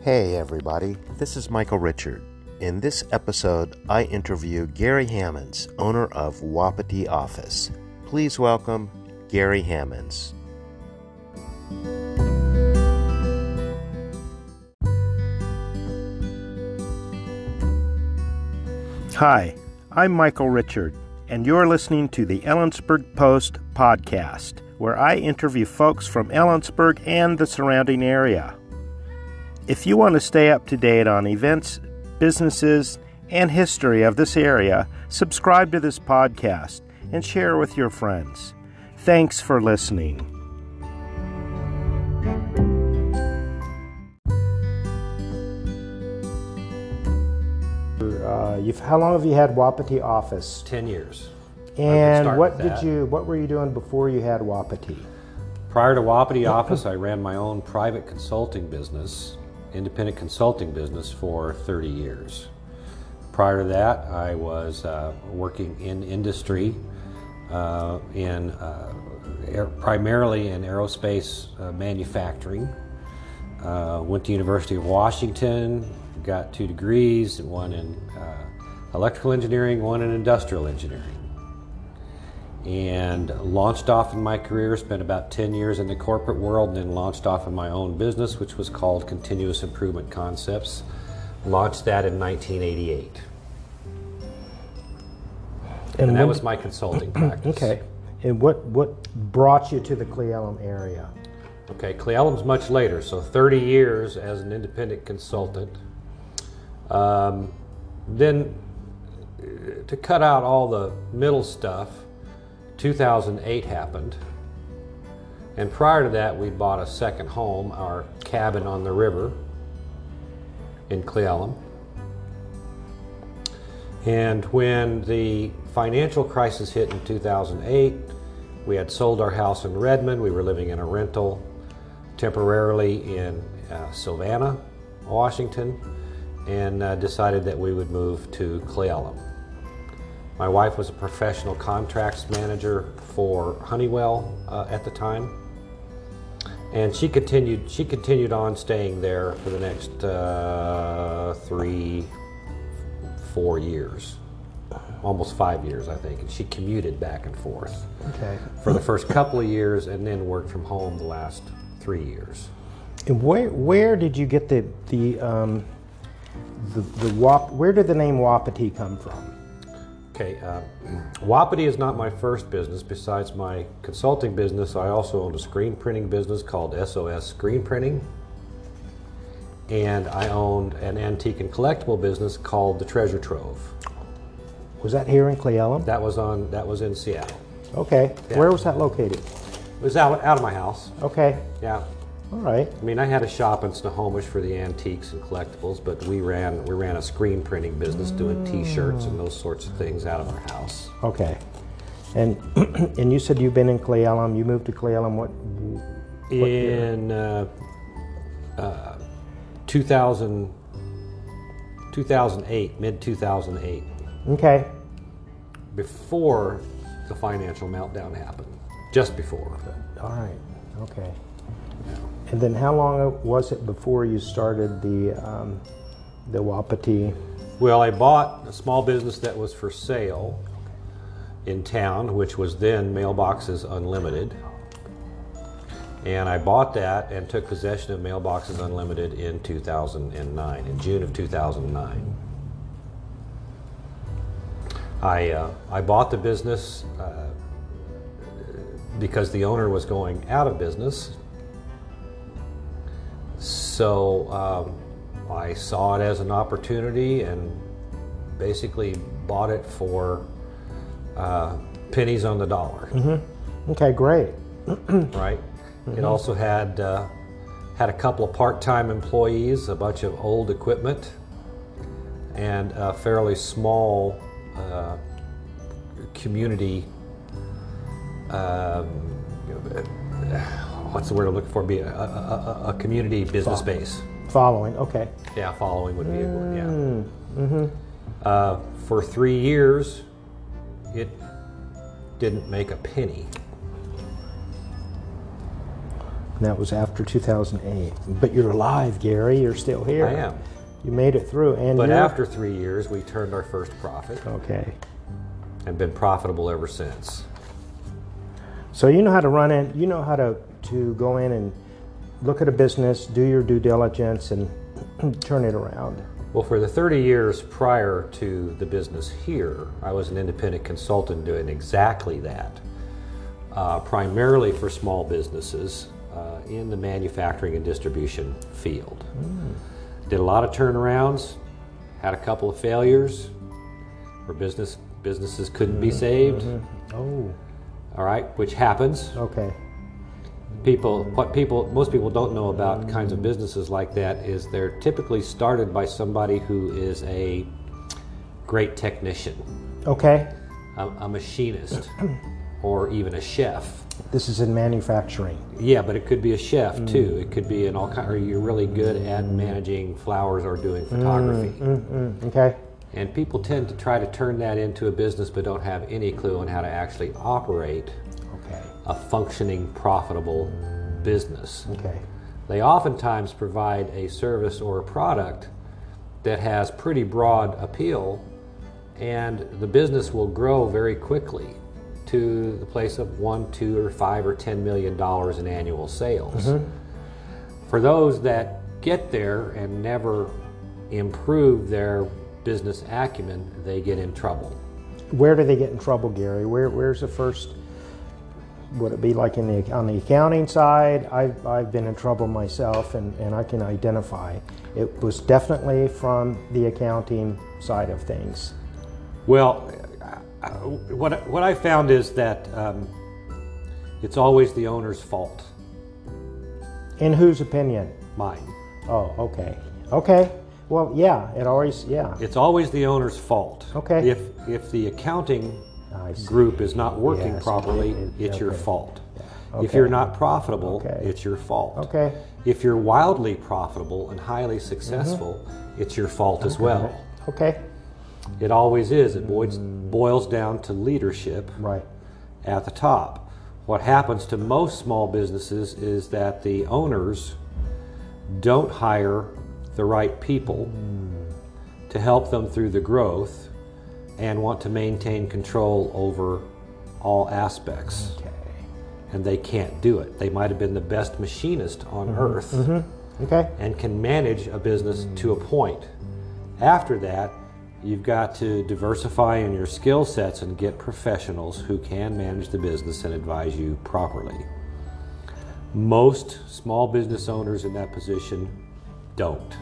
Hey, everybody, this is Michael Richard. In this episode, I interview Gary Hammonds, owner of Wapiti Office. Please welcome Gary Hammonds. Hi, I'm Michael Richard, and you're listening to the Ellensburg Post podcast, where I interview folks from Ellensburg and the surrounding area. If you want to stay up to date on events, businesses, and history of this area, subscribe to this podcast and share with your friends. Thanks for listening. Uh, you've, how long have you had Wapiti office? 10 years. And what did that. you what were you doing before you had Wapiti? Prior to Wapiti office, I ran my own private consulting business, independent consulting business for 30 years. Prior to that, I was uh, working in industry, uh, in uh, air, primarily in aerospace uh, manufacturing. Uh, went to University of Washington, got two degrees, one in electrical engineering, one in industrial engineering. And launched off in my career. Spent about 10 years in the corporate world, and then launched off in my own business, which was called Continuous Improvement Concepts. Launched that in 1988. And, that when- was my consulting practice. Okay. And what what brought you to the Cle Elum area? Okay, Cle Elum's much later, so 30 years as an independent consultant. Um, then, uh, to cut out all the middle stuff, 2008 happened. And prior to that, we bought a second home, our cabin on the river in Cle Elum. And when the financial crisis hit in 2008, we had sold our house in Redmond. We were living in a rental temporarily in uh, Washington, and uh, decided that we would move to Cle Elum. My wife was a professional contracts manager for Honeywell uh, at the time, and she continued. She continued on staying there for the next uh, three, four years, almost five years, I think. And she commuted back and forth Okay. for the first couple of years, and then worked from home the last three years. And where where did you get the the um, the the Wap? Where did the name Wapiti come from? Okay, uh, Wapiti is not my first business. Besides my consulting business, I also owned a screen printing business called SOS Screen Printing. And I owned an antique and collectible business called the Treasure Trove. Was that here in Cle Elum? That was on that was in Seattle. Okay. Yeah. Where was that located? It was out, out of my house. Okay. Yeah. All right. I mean, I had a shop in Snohomish for the antiques and collectibles, but we ran we ran a screen printing business doing T-shirts and those sorts of things out of our house. Okay. And and you said you've been in Cle Elum. You moved to Cle Elum. What? in uh, uh, 2000, 2008, mid 2008, Okay. before the financial meltdown happened, just before. All right. Okay. And then how long was it before you started the um, the Wapiti? Well, I bought a small business that was for sale in town, which was then Mailboxes Unlimited. And I bought that and took possession of Mailboxes Unlimited in 2009, in June of 2009. I, uh, I bought the business uh, because the owner was going out of business. So um, I saw it as an opportunity and basically bought it for uh, pennies on the dollar, Okay, great. right? It also had uh, had a couple of part-time employees, a bunch of old equipment, and a fairly small uh, community. Um, what's the word I'm looking for? Be a, a, a, a community business base. Following. Okay. Yeah, following would be a good. Yeah. Uh, for three years, it didn't make a penny. And that was after 2008. But you're alive, Gary. You're still here. I am. You made it through. And But after three years, we turned our first profit Okay. and been profitable ever since. So you know how to run it. You know how to to go in and look at a business, do your due diligence, and turn it around. Well, for the 30 years prior to the business here, I was an independent consultant doing exactly that, uh, primarily for small businesses uh, in the manufacturing and distribution field. Did a lot of turnarounds, had a couple of failures where business businesses couldn't be saved. Oh, All right, which happens. okay. People, what people, most people don't know about kinds of businesses like that is they're typically started by somebody who is a great technician, Okay. a, a machinist, or even a chef. This is in manufacturing. Yeah, but it could be a chef mm. too. It could be an all kind. Or you're really good at managing flowers or doing mm, photography. Mm, mm, okay. And people tend to try to turn that into a business, but don't have any clue on how to actually operate. A functioning, profitable business. Okay. They oftentimes provide a service or a product that has pretty broad appeal, and the business will grow very quickly to the place of one, two, or five, or ten million dollars in annual sales. Mm-hmm. For those that get there and never improve their business acumen, they get in trouble. Where do they get in trouble, Gary? Where Where's the first? Would it be like in the on the accounting side? I've I've been in trouble myself, and and I can identify. It was definitely from the accounting side of things. Well, I- what, what I found is that um, it's always the owner's fault, In whose opinion? mine. Oh, okay. Okay. Well, yeah. It always yeah. It's always the owner's fault. Okay. If, if the accounting. Group is not working Yes, properly, it- it's your okay. fault. If Okay. you're not profitable, Okay. it's your fault. Okay. If you're wildly profitable and highly successful, it's your fault as well. Okay. It always is. It boils, boils down to leadership. Right. at the top. What happens to most small businesses is that the owners don't hire the right people to help them through the growth and want to maintain control over all aspects. Okay. And they can't do it. They might have been the best machinist on mm-hmm. earth mm-hmm. Okay. and can manage a business to a point. After that, you've got to diversify in your skill sets and get professionals who can manage the business and advise you properly. Most small business owners in that position don't.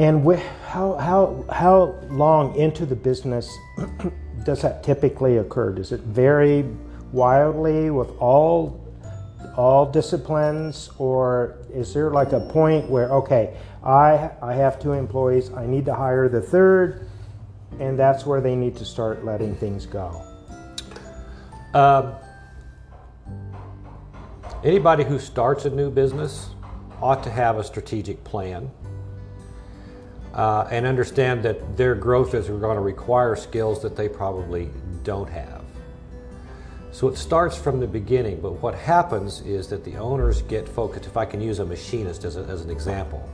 And how how how long into the business does that typically occur? Does it vary wildly with all all disciplines, or is there like a point where okay, I I have two employees, I need to hire the third, and that's where they need to start letting things go. Um, anybody who starts a new business ought to have a strategic plan uh, and understand that their growth is going to require skills that they probably don't have. So it starts from the beginning, but what happens is that the owners get focused. If I can use a machinist as, a, as an example,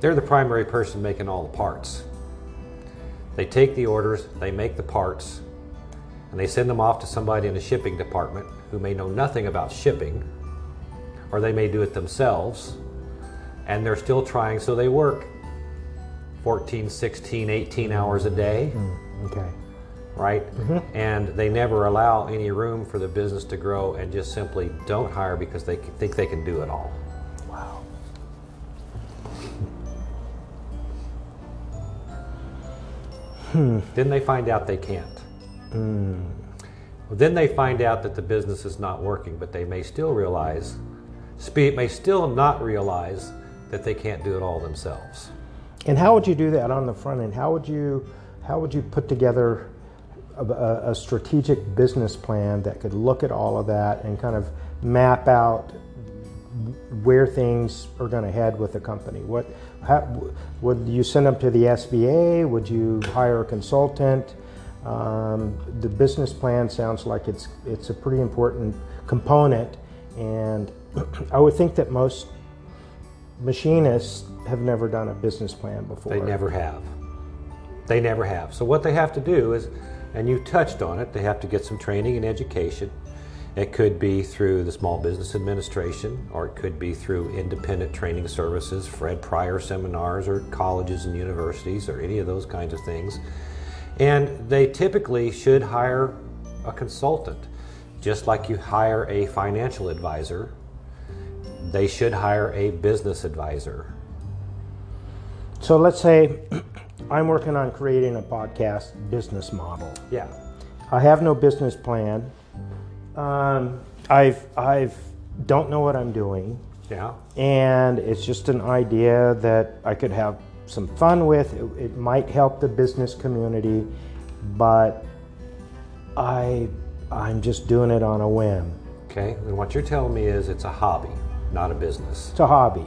they're the primary person making all the parts. They take the orders, they make the parts, and they send them off to somebody in the shipping department who may know nothing about shipping, or they may do it themselves, and they're still trying, so they work 14, 16, 18 hours a day, hmm, Okay. right? Mm-hmm. And they never allow any room for the business to grow and just simply don't hire because they think they can do it all. Wow. Hmm. Then they find out they can't. Hmm. Then they find out that the business is not working, but they may still realize, may still not realize that they can't do it all themselves. And how would you do that on the front end? How would you how would you put together a, a, strategic business plan that could look at all of that and kind of map out where things are going to head with the company? What how, would you send them to the SBA? Would you hire a consultant? Um, the business plan sounds like it's it's a pretty important component, and I would think that most machinists have never done a business plan before. They never have. They never have. So what they have to do is, and you touched on it, they have to get some training and education. It could be through the Small Business Administration, or it could be through independent training services, Fred Pryor seminars, or colleges and universities, or any of those kinds of things. And they typically should hire a consultant, just like you hire a financial advisor. They should hire a business advisor. So let's say I'm working on creating a podcast business model. Yeah. I have no business plan. Um, I've I've don't know what I'm doing, Yeah. and it's just an idea that I could have some fun with. It, it might help the business community, but I I'm just doing it on a whim. Okay. And what you're telling me is it's a hobby, not a business. It's a hobby.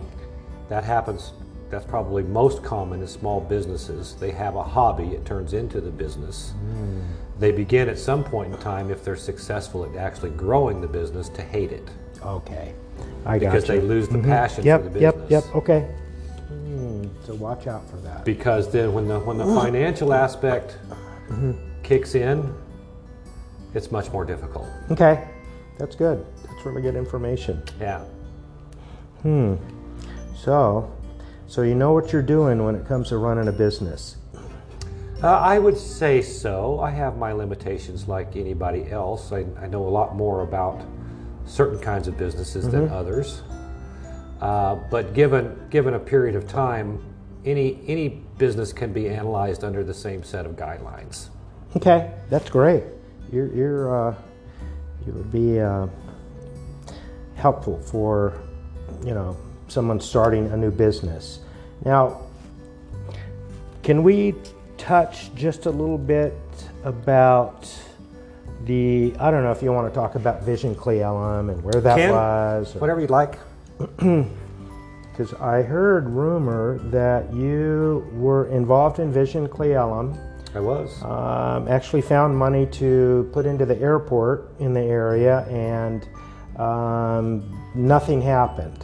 That happens. That's probably most common in small businesses. They have a hobby, it turns into the business. Hmm. They begin at some point in time, if they're successful at actually growing the business, to hate it Okay, I got because you. they lose the mm-hmm. passion Yep, for the yep, business. yep. Okay. Hmm, so watch out for that. Because then, when the when the mm. financial aspect mm-hmm. kicks in, it's much more difficult. Okay, that's good. That's really good information. Yeah. So, so you know what you're doing when it comes to running a business. Uh, I would say so. I have my limitations like anybody else. I, I know a lot more about certain kinds of businesses than others. Uh, but given given a period of time, any any business can be analyzed under the same set of guidelines. Okay, that's great. You're, you're uh, you would be uh, helpful for, you know, someone starting a new business. Now, can we touch just a little bit about the? I don't know if you want to talk about Vision Cle Elum and where that was. or- Whatever you'd like. Because I heard rumor that you were involved in Vision Cle Elum, I was. um, actually found money to put into the airport in the area, and um, nothing happened.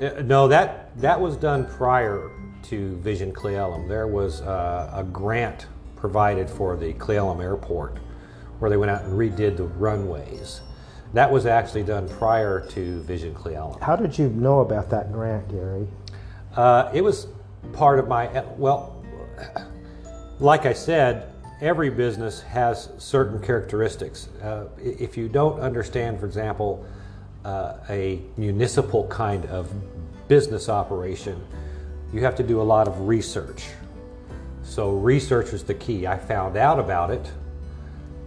Uh, No, that that was done prior to Vision Cle Elum. There was uh, a grant provided for the Cle Elum Airport, where they went out and redid the runways. That was actually done prior to Vision Cle Elum. How did you know about that grant, Gary? Uh, it was part of my well, like I said, every business has certain characteristics. Uh, if you don't understand, for example, uh, a municipal kind of business operation, you have to do a lot of research. So research was the key. I found out about it,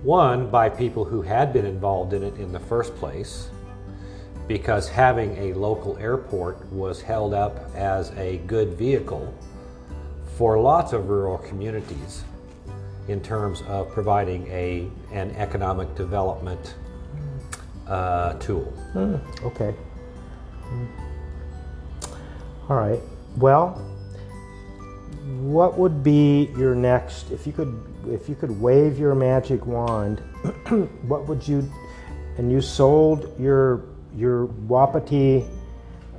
one, by people who had been involved in it in the first place, because having a local airport was held up as a good vehicle for lots of rural communities in terms of providing a, an economic development uh, tool. Hmm, okay. All right. Well, what would be your next if you could if you could wave your magic wand, what would you and you sold your your Wapiti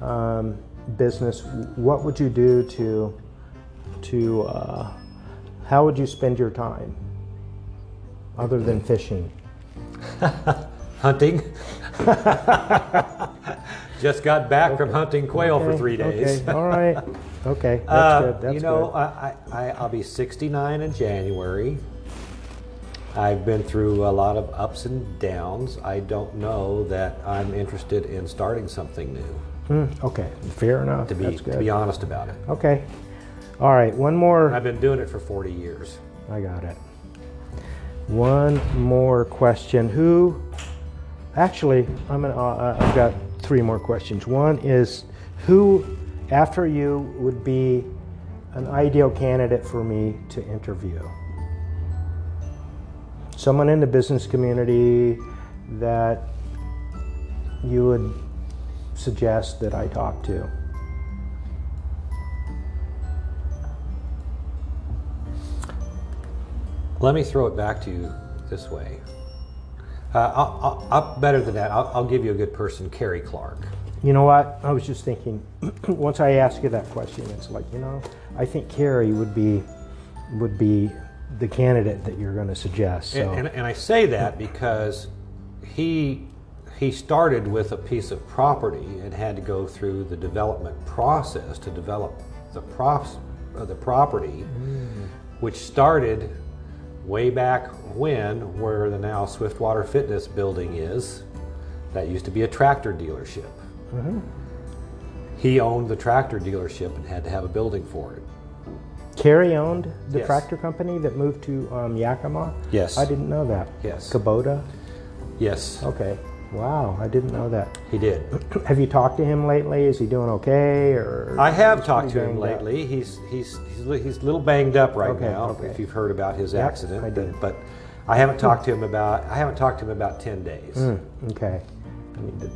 um, business, what would you do to to uh, how would you spend your time other than fishing? Hunting. Just got back from hunting quail for three days. Okay, all right. Okay, that's Uh, good. That's you know, good. I, I, I'll be 69 in January. I've been through a lot of ups and downs. I don't know that I'm interested in starting something new, Hmm, okay, fair enough. to be, to be honest about it. Okay. All right, one more. I've been doing it for 40 years. I got it. One more question. Who? Actually, I'm gonna. Uh, I've got three more questions. One is who, after you, would be an ideal candidate for me to interview? Someone in the business community that you would suggest that I talk to. Let me throw it back to you this way. Uh, I'll, I'll, better than that, I'll, I'll give you a good person, Kerry Clark. You know what? I was just thinking. once I ask you that question, it's like you know, I think Carrie would be would be the candidate that you're going to suggest. So. And, and, and I say that because he he started with a piece of property and had to go through the development process to develop the props uh, the property, mm. which started way back when, where the now Swiftwater Fitness building is. That used to be a tractor dealership. Mm-hmm. He owned the tractor dealership and had to have a building for it. Carrie owned the Yes. tractor company that moved to um, Yakima. Yes. I didn't know that. Yes. Kubota. Yes, Okay. Wow, I didn't know that. he did. Have you talked to him lately? Is he doing okay? Or I have talked to him up? lately. He's he's he's he's a little banged up right Okay, now. okay. If you've heard about his Yep, accident, I did. but I haven't talked to him about I haven't talked to him about ten days. Hmm, okay. I need to.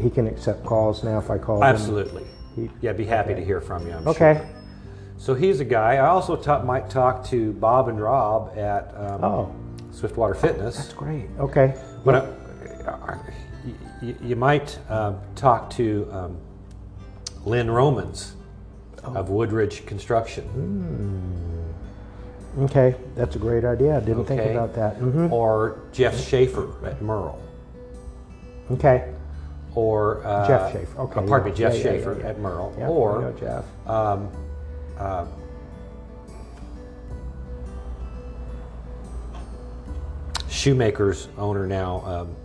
He can accept calls now if I call him. Absolutely. He- Yeah, be happy okay. to hear from you. I'm Okay. sure. So he's a guy. I also ta- might talk to Bob and Rob at um, Oh, Swiftwater Fitness. that's great. Okay. But y- y- you might um, talk to um, Lynn Romans Oh. of Woodridge Construction. Okay, that's a great idea. I didn't think about that. hmm or Jeff Schaefer at Merle, Okay. or uh, Jeff Schaefer. Okay, uh, pardon yeah, me, Jeff yeah, Schaefer yeah, at Merle, know or Jeff. um, uh, Shoemaker's owner now. Um,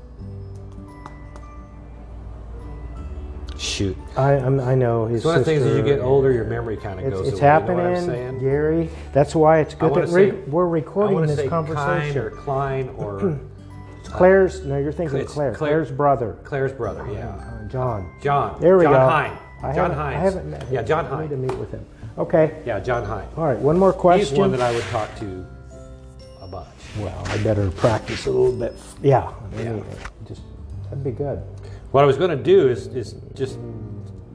shoot, I I'm, I know his it's one of the things as you get older, your memory kind of goes it's away. happening, You know? Gary. That's why it's good that say- we're recording this say Kine or Klein or It's Claire's. No, you're thinking It's Claire. Claire- Claire's brother, Claire's brother. Yeah, uh, John. John. There we go. John go. Hine. I John haven't, I haven't met him. Yeah, John I need to Hine. meet with him. Okay. Yeah, John Hine. All right. One more question. He's one that I would talk to a bunch. well, I better practice a little bit. Yeah. Yeah. mean, Just that'd be good. What I was going to do is, is just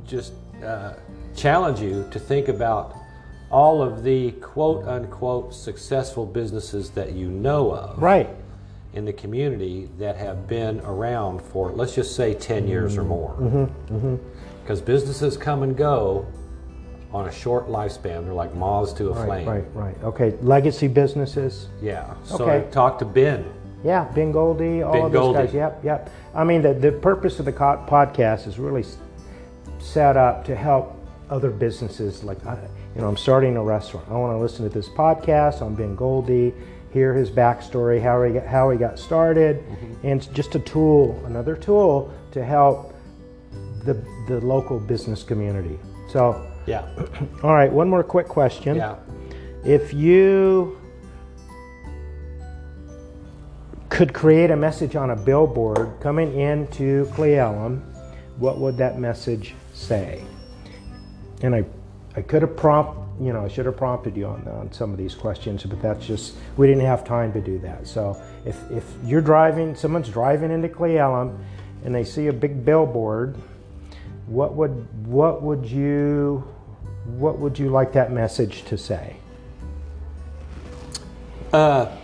just uh, challenge you to think about all of the quote unquote successful businesses that you know of Right. in the community that have been around for let's just say 10 years or more. Because businesses come and go on a short lifespan. They're like moths to a Right. flame. Right. Right. Okay. Legacy businesses. Yeah. So Okay. I talked to Ben. Yeah, Ben Goldie, all Ben of those Goldie. guys. Yep, yep. I mean, the, the purpose of the co- podcast is really set up to help other businesses. Like, I, you know, I'm starting a restaurant. I want to listen to this podcast on Ben Goldie, hear his backstory, how he got, how he got started, Mm-hmm. and it's just a tool, another tool to help the the local business community. So, Yeah. all right, one more quick question. Yeah. If you could create a message on a billboard coming into Cle Elum, what would that message say? And I, I could have prompt, you know, I should have prompted you on, on some of these questions, but that's just we didn't have time to do that. So if if you're driving, someone's driving into Cle Elum, and they see a big billboard, what would what would you what would you like that message to say? Uh,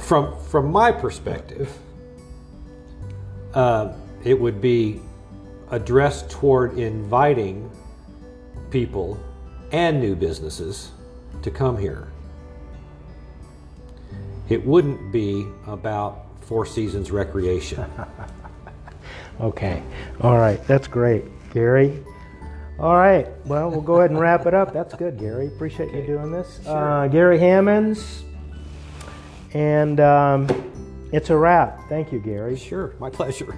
from from my perspective, uh, it would be addressed toward inviting people and new businesses to come here. It wouldn't be about Four Seasons recreation. Okay. All right. That's great, Gary. All right. Well, we'll go ahead and wrap it up. That's good, Gary. Appreciate you doing this. Uh, Gary Hammonds. And um, it's a wrap. Thank you, Gary. sure, my pleasure.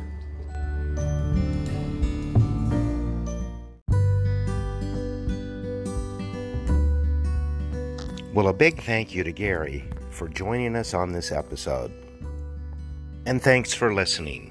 Well, a big thank you to Gary for joining us on this episode. And thanks for listening.